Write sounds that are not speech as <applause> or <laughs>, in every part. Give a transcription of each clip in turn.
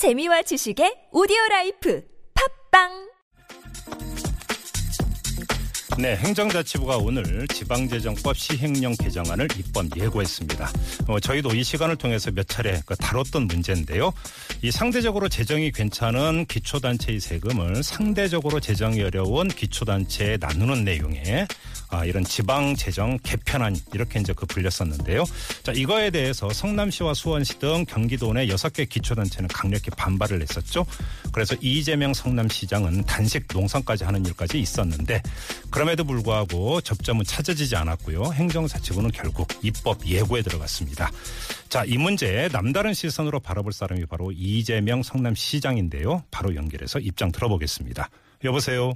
재미와 지식의 오디오 라이프. 팟빵 네, 행정자치부가 오늘 지방재정법 시행령 개정안을 입법 예고했습니다. 어, 저희도 이 시간을 통해서 몇 차례 그 다뤘던 문제인데요. 이 상대적으로 재정이 괜찮은 기초단체의 세금을 상대적으로 재정이 어려운 기초단체에 나누는 내용에 아, 이런 지방재정 개편안 이렇게 이제 그 불렸었는데요. 자, 이거에 대해서 성남시와 수원시 등 경기도 내 여섯 개 기초단체는 강력히 반발을 했었죠. 그래서 이재명 성남시장은 단식 농성까지 하는 일까지 있었는데 그럼에도 불구하고 접점은 찾아지지 않았고요. 행정자치부는 결국 입법 예고에 들어갔습니다. 자, 이 문제 남다른 시선으로 바라볼 사람이 바로 이재명 성남시장인데요. 바로 연결해서 입장 들어보겠습니다. 여보세요.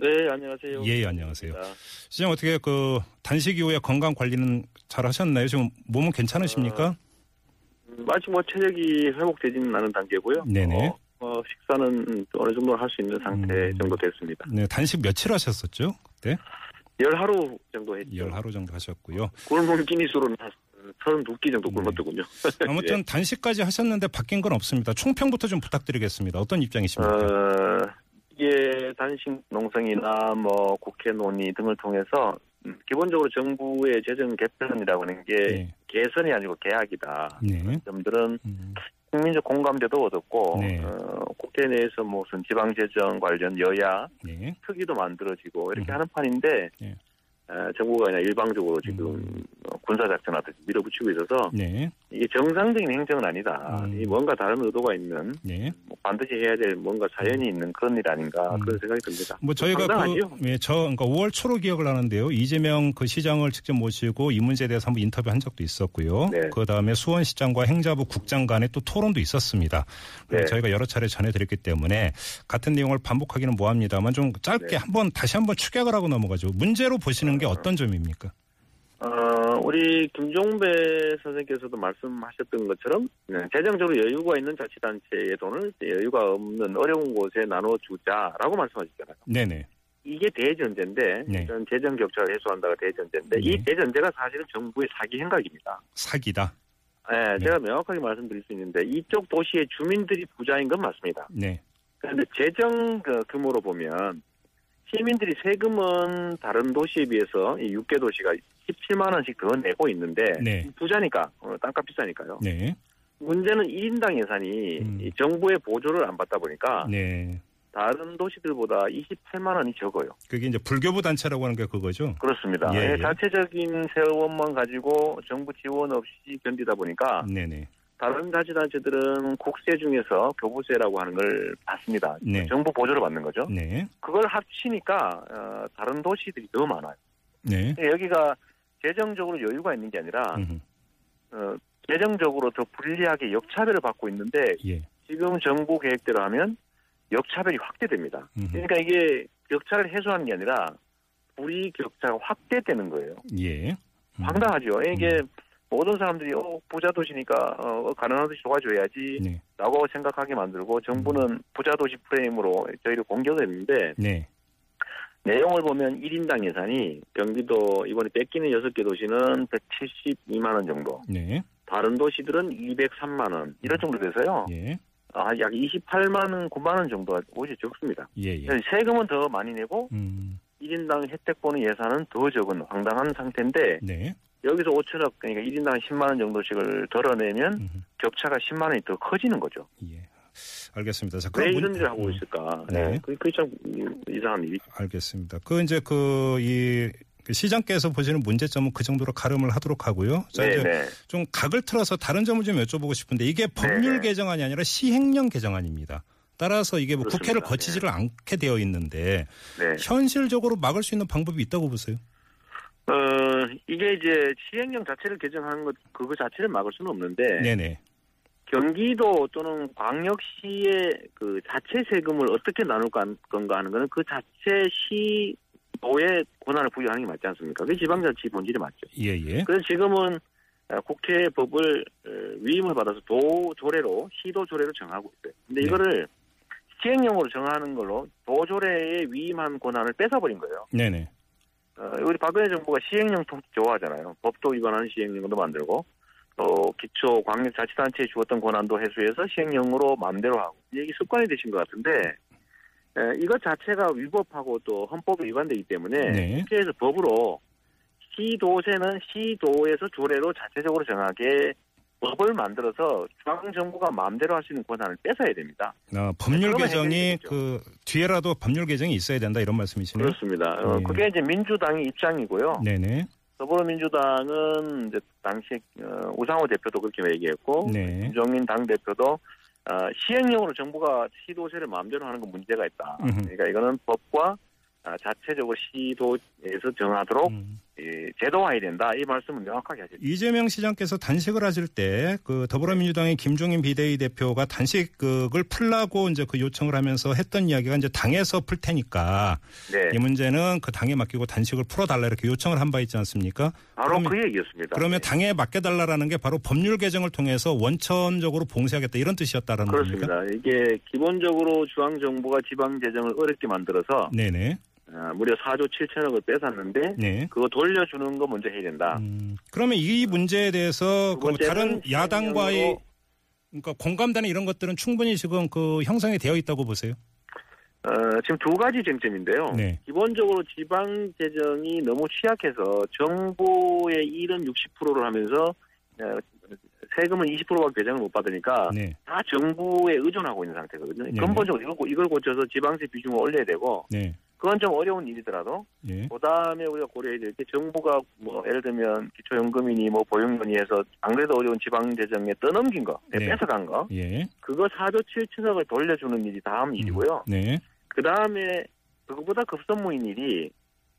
네, 안녕하세요. 예, 안녕하세요. 시장 어떻게 그 단식 이후에 건강 관리는 잘 하셨나요? 지금 몸은 괜찮으십니까? 음, 아직 뭐 체력이 회복되지는 않은 단계고요. 네네. 어, 어, 식사는 어느 정도 할 수 있는 상태 음. 정도 됐습니다. 네, 단식 며칠 하셨었죠? 그때? 열 하루 정도 했죠. 열 하루 정도 하셨고요. 굶은 끼니 수로는 한 32끼 정도 네. 굶었더군요. <laughs> 아무튼 단식까지 하셨는데 바뀐 건 없습니다. 총평부터 좀 부탁드리겠습니다. 어떤 입장이십니까? 어, 이게 단식 농성이나 뭐 국회 논의 등을 통해서 음, 기본적으로 정부의 재정 개편이라고 하는 게 네. 개선이 아니고 계약이다. 네. 점들은 음, 국민적 공감대도 얻었고 네. 어, 국회 내에서 무슨 지방재정 관련 여야 네. 특위도 만들어지고 이렇게 음. 하는 판인데 네. 어, 정부가 그냥 일방적으로 지금 음. 어, 군사작전하듯이 밀어붙이고 있어서 네. 이게 정상적인 행정은 아니다. 음. 이 뭔가 다른 의도가 있는 네. 뭐 반드시 해야 될 뭔가 사연이 있는 그런 일 아닌가 음. 그런 생각이 듭니다. 뭐 저희가? 그, 예, 저, 그러니까 5월 초로 기억을 하는데요. 이재명 그 시장을 직접 모시고 이 문제에 대해서 한번 인터뷰 한 적도 있었고요. 네. 그 다음에 수원시장과 행자부 국장 간에 또 토론도 있었습니다. 네. 저희가 여러 차례 전해드렸기 때문에 같은 내용을 반복하기는 뭐합니다만 좀 짧게 네. 한번 다시 한번 축약을 하고 넘어가죠. 문제로 보시는 게 어떤 점입니까? 어, 우리 김종배 선생께서도 말씀하셨던 것처럼 네, 재정적으로 여유가 있는 자치단체의 돈을 여유가 없는 어려운 곳에 나눠주자라고 말씀하셨잖아요. 네네. 이게 대전제인데 네. 이런 재정 격차를 해소한다가 대전제인데 네. 이 대전제가 사실은 정부의 사기 행각입니다. 사기다. 네, 네. 제가 명확하게 말씀드릴 수 있는데 이쪽 도시의 주민들이 부자인 건 맞습니다. 네. 그런데 재정 그 규모로 보면 시민들이 세금은 다른 도시에 비해서 이 6개 도시가 17만 원씩 더 내고 있는데 네. 부자니까 어, 땅값 비싸니까요. 네. 문제는 1인당 예산이 음. 이 정부의 보조를 안 받다 보니까 네. 다른 도시들보다 28만 원이 적어요. 그게 이제 불교부 단체라고 하는 게 그거죠. 그렇습니다. 예, 예, 예. 자체적인 세원만 가지고 정부 지원 없이 견디다 보니까 네네. 다른 자치단체들은 국세 중에서 교부세라고 하는 걸 받습니다. 네. 정부 보조를 받는 거죠. 네. 그걸 합치니까 어, 다른 도시들이 더 많아요. 네. 여기가 재정적으로 여유가 있는 게 아니라 음흠. 어, 재정적으로 더 불리하게 역차별을 받고 있는데 예. 지금 정부 계획대로 하면 역차별이 확대됩니다. 음흠. 그러니까 이게 격차를 해소하는 게 아니라 불이 격차가 확대되는 거예요. 예. 음. 황당하죠. 이게 모든 사람들이 어, 부자 도시니까 어, 가난한 도시 도와줘야지 네. 라고 생각하게 만들고 정부는 부자 도시 프레임으로 저희를 공격을 했는데 네. 내용을 보면 1인당 예산이 경기도 이번에 뺏기는 6개 도시는 172만 원 정도 네. 다른 도시들은 203만 원 이런 정도 돼서요. 예. 아, 약 28만 원, 9만 원 정도가 오히려 적습니다. 예, 예. 세금은 더 많이 내고 음. 1인당 혜택 보는 예산은 더 적은 황당한 상태인데 네. 여기서 5천억 그러니까 1인당 10만 원 정도씩을 덜어내면. 격차가 10만 원이 더 커지는 거죠. 예. 알겠습니다. 자, 왜 그럼 문- 이런 일을 하고 음, 있을까? 네. 네. 그게 참 이상한 일이. 알겠습니다. 그 이제 그이 시장께서 보시는 문제점은 그 정도로 가름을 하도록 하고요. 자, 네, 이제 네. 좀 각을 틀어서 다른 점을 좀 여쭤보고 싶은데 이게 법률 네. 개정안이 아니라 시행령 개정안입니다. 따라서 이게 뭐 그렇습니다. 국회를 거치지를 않게 되어 있는데 네. 현실적으로 막을 수 있는 방법이 있다고 보세요. 어, 이게 이제 시행령 자체를 개정하는 것, 그거 자체를 막을 수는 없는데, 네네. 경기도 또는 광역시의 그 자체 세금을 어떻게 나눌 건- 건가 하는 거는 그 자체 시도에 권한을 부여하는 게 맞지 않습니까? 그게 지방자치 본질이 맞죠. 예 예. 그래서 지금은 어, 국회 법을 어, 위임을 받아서 도 조례로 시도 조례로 정하고 있어요. 근데 네. 이거를 시행령으로 정하는 걸로 도 조례에 위임한 권한을 뺏어버린 거예요. 네네. 어, 우리 박근혜 정부가 시행령 통 좋아하잖아요. 법도 위반하는 시행령도 만들고 또 기초 광역자치단체에 주었던 권한도 해소해서 시행령으로 마음대로 하고 이게 습관이 되신 것 같은데 에, 이것 자체가 위법하고 또 헌법에 위반되기 때문에 네. 국회에서 법으로 시도세는 시도에서 조례로 자체적으로 정하게 법을 만들어서 중앙 정부가 마음대로 할 수 있는 권한을 뺏어야 됩니다. 어, 법률 개정이. 그 뒤에라도 법률 개정이 있어야 된다 이런 말씀이시네요. 그렇습니다. 어, 네. 그게 이제 민주당의 입장이고요. 네네. 더불어민주당은 이제 당시 어, 우상호 대표도 그렇게 얘기했고 네. 김종민 당 대표도 어, 시행령으로 정부가 시도세를 마음대로 하는 건 문제가 있다. 음흠. 그러니까 이거는 법과 아, 자체적으로 시도에서 정하도록 음. 이, 제도화해야 된다. 이 말씀을 명확하게 하셨죠. 이재명 시장께서 단식을 하실 때 그 더불어민주당의 김종인 비대위 대표가 단식을 풀라고 이제 그 요청을 하면서 했던 이야기가 이제 당에서 풀 테니까 네, 이 문제는 그 당에 맡기고 단식을 풀어달라 이렇게 요청을 한 바 있지 않습니까? 바로 그러면- 그 얘기였습니다. 그러면 네. 당에 맡겨달라라는 게 바로 법률 개정을 통해서 원천적으로 봉쇄하겠다 이런 뜻이었다라는 겁니까? 그렇습니다. 이게 기본적으로 중앙 정부가 지방 재정을 어렵게 만들어서 네네. 어, 무려 4조 7천억을 뺏었는데 네. 그거 돌려주는 거 먼저 해야 된다. 음, 그러면 이 문제에 대해서 두그 번째는 다른 야당과의 그러니까 공감되는 이런 것들은 충분히 지금 그 형성이 되어 있다고 보세요. 어, 지금 두 가지 쟁점인데요. 네. 기본적으로 지방 재정이 너무 취약해서 정부의 일은 60%를 하면서 어, 세금은 20%밖에 배정을 못 받으니까 네. 다 정부에 의존하고 있는 상태거든요. 네. 근본적으로 이걸, 고- 이걸 고쳐서 지방세 비중을 올려야 되고 네. 그건 좀 어려운 일이더라도 예. 그다음에 우리가 고려해야 될 게 정부가 뭐 예를 들면 기초연금이니 뭐 보육론이해서 안 그래도 어려운 지방 재정에 떠넘긴 거, 네. 뺏어간 거, 예. 그거 4조 7천억을 돌려주는 일이 다음 일이고요. 네. 그 다음에 그거보다 급선무인 일이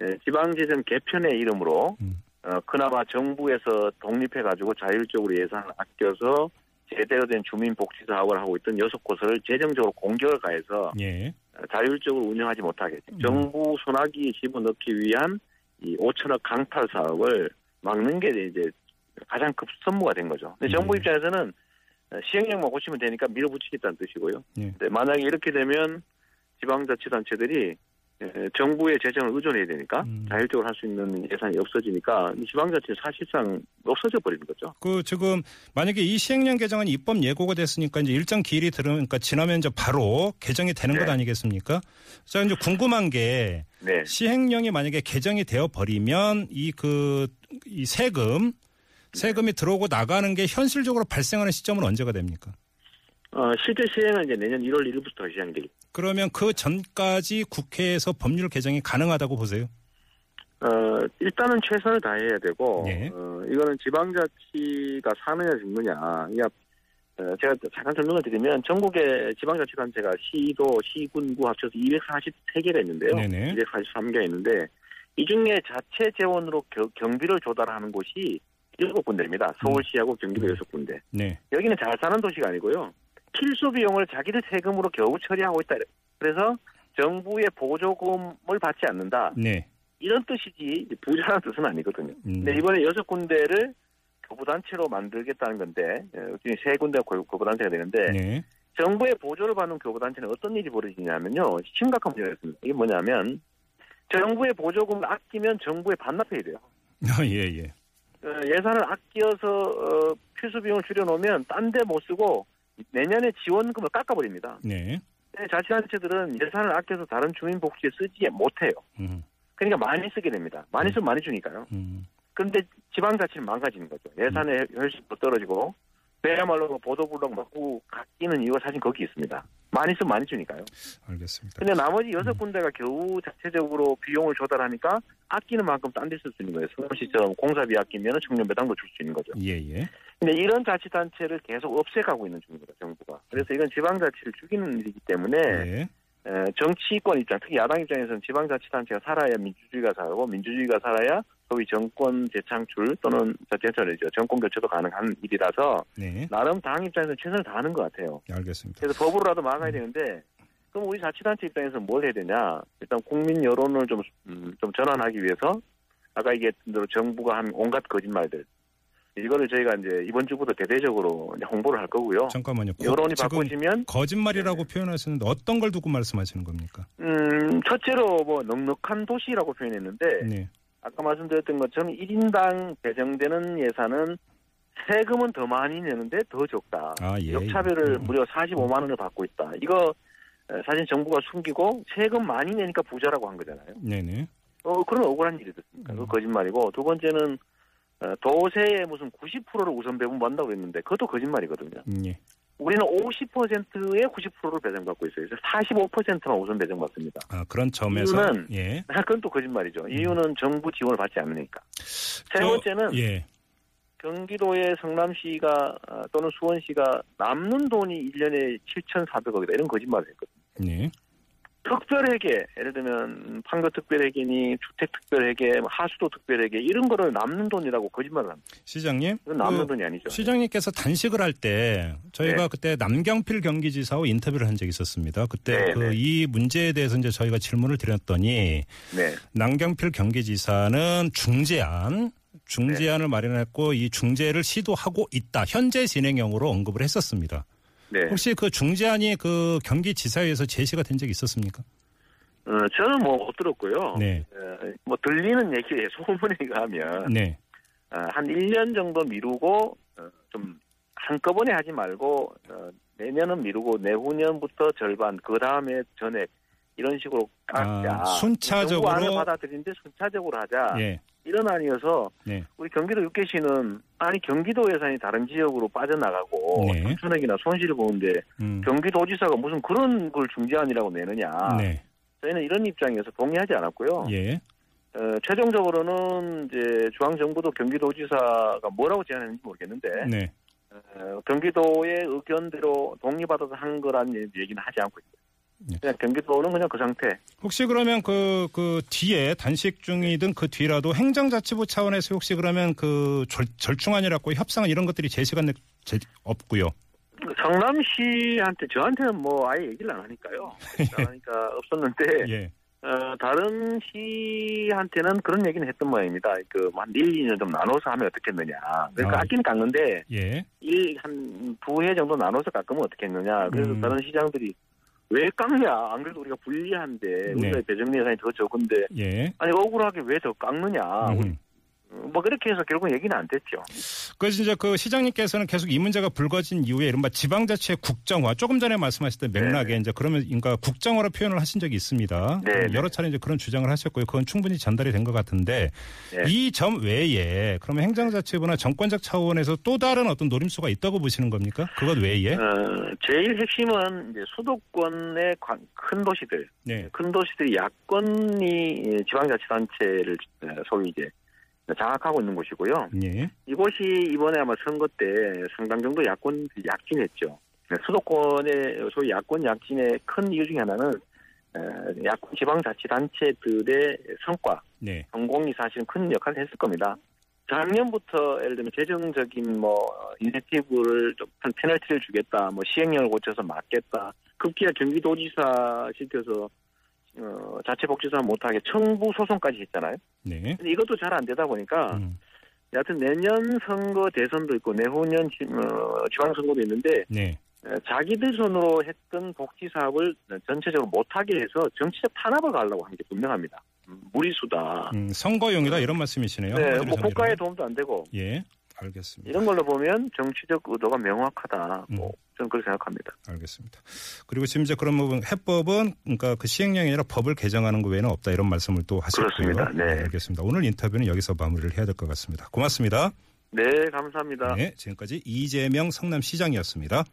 에, 지방재정 개편의 이름으로 음. 어, 그나마 정부에서 독립해가지고 자율적으로 예산을 아껴서 제대로 된 주민복지 사업을 하고 있던 여섯 곳을 재정적으로 공격을 가해서 예. 어, 자율적으로 운영하지 못하게 음. 정부 손아귀에 집어넣기 위한 이 5천억 강탈 사업을 막는 게 이제 가장 급선무가 된 거죠. 근데 정부 네. 입장에서는 어, 시행령만 고치면 되니까 밀어붙이겠다는 뜻이고요. 예. 근데 만약에 이렇게 되면 지방자치단체들이 에, 정부의 재정을 의존해야 되니까 음. 자율적으로 할 수 있는 예산이 없어지니까 이 지방자치 사실상 없어져 버리는 거죠. 그 지금 만약에 이 시행령 개정안 입법 예고가 됐으니까 이제 일정 기일이 들으니까 지나면 이제 바로 개정이 되는 네. 것 아니겠습니까? 자 이제 궁금한 게 네. 시행령이 만약에 개정이 되어 버리면 이 그 이 세금 세금이 들어오고 나가는 게 현실적으로 발생하는 시점은 언제가 됩니까? 어, 실제 시행은 이제 내년 1월 1일부터 시행이 되겠죠. 그러면 그 전까지 국회에서 법률 개정이 가능하다고 보세요? 어, 일단은 최선을 다해야 되고, 네. 어, 이거는 지방자치가 사느냐 죽느냐. 이게, 어, 제가 잠깐 설명을 드리면, 전국의 지방자치단체가 시도, 시군구 합쳐서 243개가 있는데요. 네네. 243개가 있는데, 이 중에 자체 재원으로 겨- 경비를 조달하는 곳이 7군데입니다. 서울시하고 경기도 음. 6군데. 네. 여기는 잘 사는 도시가 아니고요. 필수 비용을 자기들 세금으로 겨우 처리하고 있다. 그래서 정부의 보조금을 받지 않는다. 네. 이런 뜻이지 부자라는 뜻은 아니거든요. 음. 근데 이번에 여섯 군데를 교부단체로 만들겠다는 건데 어, 지금 세 군데가 교- 교부단체가 되는데 네. 정부의 보조를 받는 교부단체는 어떤 일이 벌어지냐면요. 심각한 문제가 있습니다. 이게 뭐냐면 정부의 보조금을 아끼면 정부에 반납해야 돼요. <laughs> 아, 예, 예. 어, 예산을 아껴서 어, 필수 비용을 줄여놓으면 딴 데 못 쓰고 내년에 지원금을 깎아버립니다. 네. 자치단체들은 예산을 아껴서 다른 주민복지에 쓰지 못해요. 음. 그러니까 많이 쓰게 됩니다. 많이 쓰면 많이 주니까요. 음. 그런데 지방자치는 망가지는 거죠. 예산의 효율성도 떨어지고 그야말로 뭐 보도블록 맞고 깎이는 이유가 사실 거기 있습니다. 많이 쓰면 많이 주니까요. 알겠습니다. 근데 나머지 여섯 군데가 겨우 자체적으로 비용을 조달하니까 아끼는 만큼 딴 데 쓸 수 있는 거예요. 서울시처럼 공사비 아끼면 청년 배당도 줄 수 있는 거죠. 예, 예. 근데 이런 자치단체를 계속 없애가고 있는 중입니다. 정부가. 그래서 이건 지방자치를 죽이는 일이기 때문에 예. 에, 정치권 입장, 특히 야당 입장에서는 지방자치단체가 살아야 민주주의가 살고 민주주의가 살아야 소위 정권 재창출 또는 재창출이죠. 정권 교체도 가능한 일이라서 네. 나름 당 입장에서는 최선을 다하는 것 같아요. 알겠습니다. 그래서 법으로라도 막아야 되는데 그럼 우리 자치단체 입장에서는 뭘 해야 되냐? 일단 국민 여론을 좀, 음, 좀 전환하기 위해서 아까 얘기했던 대로 정부가 한 온갖 거짓말들 이거를 저희가 이제 이번 주부터 대대적으로 홍보를 할 거고요. 잠깐만요. 고- 여론이 바꿔지면 거짓말이라고 표현하시는데 어떤 걸 두고 말씀하시는 겁니까? 음, 첫째로 뭐 넉넉한 도시라고 표현했는데 네. 아까 말씀드렸던 것처럼 1인당 배정되는 예산은 세금은 더 많이 내는데 더 적다. 아, 예. 역차별을 음. 무려 45만 원을 받고 있다. 이거 에, 사실 정부가 숨기고 세금 많이 내니까 부자라고 한 거잖아요. 네네. 어, 그런 억울한 일이 됐습니까? 음. 그 거짓말이고 두 번째는 어, 도세의 무슨 90%를 우선 배분받는다고 그랬는데 그것도 거짓말이거든요. 음, 예. 우리는 50%의 90%를 배정받고 있어요. 그래서 45%만 우선 배정받습니다. 아, 그런 점에서 이유는 예. <laughs> 그건 또 거짓말이죠. 이유는 정부 지원을 받지 않으니까. 세 저- 번째는 예. 경기도의 성남시가 어, 또는 수원시가 남는 돈이 1년에 7,400억이다. 이런 거짓말을 했거든요. 네. 특별회계, 예를 들면 판교 특별회계니 주택 특별회계, 뭐 하수도 특별회계 이런 거를 남는 돈이라고 거짓말을 합니다. 시장님. 이건 남는 그 돈이 아니죠. 시장님께서 단식을 할 때 저희가 네. 그때 남경필 경기지사와 인터뷰를 한 적이 있었습니다. 그때 네, 그 네. 이 문제에 대해서 이제 저희가 질문을 드렸더니 네. 남경필 경기지사는 중재안 중재안을 마련했고 이 중재를 시도하고 있다. 현재 진행형으로 언급을 했었습니다. 네. 혹시 그 중재안이 그 경기지사회에서 제시가 된 적이 있었습니까? 어, 저는 뭐 못 들었고요. 네. 어, 뭐 들리는 얘기에 소문에 의하면 네. 어, 한 1년 정도 미루고 어, 좀 한꺼번에 하지 말고 어, 내년은 미루고 내후년부터 절반 그 다음에 전액 이런 식으로 깎자. 아, 순차적으로? 정부 안을 받아들이는데 순차적으로 하자. 예. 이런 안이어서 네. 우리 경기도 육계시는 아니 경기도 예산이 다른 지역으로 빠져나가고 네. 삼천억이나 손실을 보는데 음. 경기도지사가 무슨 그런 걸 중재안이라고 내느냐. 네. 저희는 이런 입장에서 동의하지 않았고요. 예. 어, 최종적으로는 이제 중앙 정부도 경기도지사가 뭐라고 제안했는지 모르겠는데 네. 어, 경기도의 의견대로 독립받아서 한 거란 얘기는 하지 않고 있어요. 네. 그냥 경기도는 그냥 그 상태. 혹시 그러면 그, 그 뒤에 단식 중이든 그 뒤라도 행정자치부 차원에서 혹시 그러면 그 절, 절충안이라고 협상안 이런 것들이 제시가 내- 제- 없고요. 성남시한테 저한테는 뭐 아예 얘기를 안 하니까요. <laughs> 안 하니까 없었는데 예. 어, 다른 시한테는 그런 얘기는 했던 모양입니다. 그한 1, 2년 좀 나눠서 하면 어떻겠느냐. 그러니까 아. 깎기는 깎는데 예. 일한두 해 정도 나눠서 깎으면 어떻겠느냐. 그래서 음. 다른 시장들이 왜 깎냐. 안 그래도 우리가 불리한데 네. 우리가 배정 예산이 더 적은데 예. 아니 억울하게 왜 더 깎느냐. 우리 음. 뭐 그렇게 해서 결국 은 얘기는 안 됐죠. 그래서 이제 그 시장님께서는 계속 이 문제가 불거진 이후에 이른바 지방자치의 국정화 조금 전에 말씀하셨던 맥락에 네. 이제 그러면 그러니까 국정화로 표현을 하신 적이 있습니다. 네, 여러 차례 이제 그런 주장을 하셨고요. 그건 충분히 전달이 된 것 같은데 네. 이점 외에 그러면 행정자치부나 정권적 차원에서 또 다른 어떤 노림수가 있다고 보시는 겁니까? 그것 외에? 어, 제일 핵심은 이제 수도권의 관- 큰 도시들, 네. 큰 도시들이 야권이 지방자치단체를 어, 소위 이제 장악하고 있는 곳이고요. 예. 이곳이 이번에 아마 선거 때 상당 정도 야권 약진했죠. 네, 수도권의 소위 야권 약진의 큰 이유 중에 하나는 어, 야권 지방자치단체들의 성과, 네. 성공이 사실은 큰 역할을 했을 겁니다. 작년부터 예를 들면 재정적인 뭐 인센티브를 좀 페널티를 주겠다, 뭐 시행령을 고쳐서 막겠다, 급기야 경기도지사 시켜서 어, 자체 복지사 못하게 청부 소송까지 했잖아요. 네. 근데 이것도 잘 안 되다 보니까 음. 여하튼 내년 선거 대선도 있고 내후년 지, 어, 지방선거도 있는데 네. 에, 자기들 손으로 했던 복지 사업을 전체적으로 못하게 해서 정치적 탄압을 가려고 하는 게 분명합니다. 음, 무리수다. 음, 선거용이다 이런 말씀이시네요. 네, 뭐 하면. 도움도 안 되고 예. 알겠습니다. 이런 걸로 보면 정치적 의도가 명확하다. 뭐 음. 저는 그렇게 생각합니다. 알겠습니다. 그리고 지금 이제 그런 부분 해법은 그러니까 그 시행령이 아니라 법을 개정하는 것 외에는 없다 이런 말씀을 또 하셨고요. 그렇습니다. 네. 알겠습니다. 오늘 인터뷰는 여기서 마무리를 해야 될 것 같습니다. 고맙습니다. 네, 감사합니다. 네, 지금까지 이재명 성남시장이었습니다.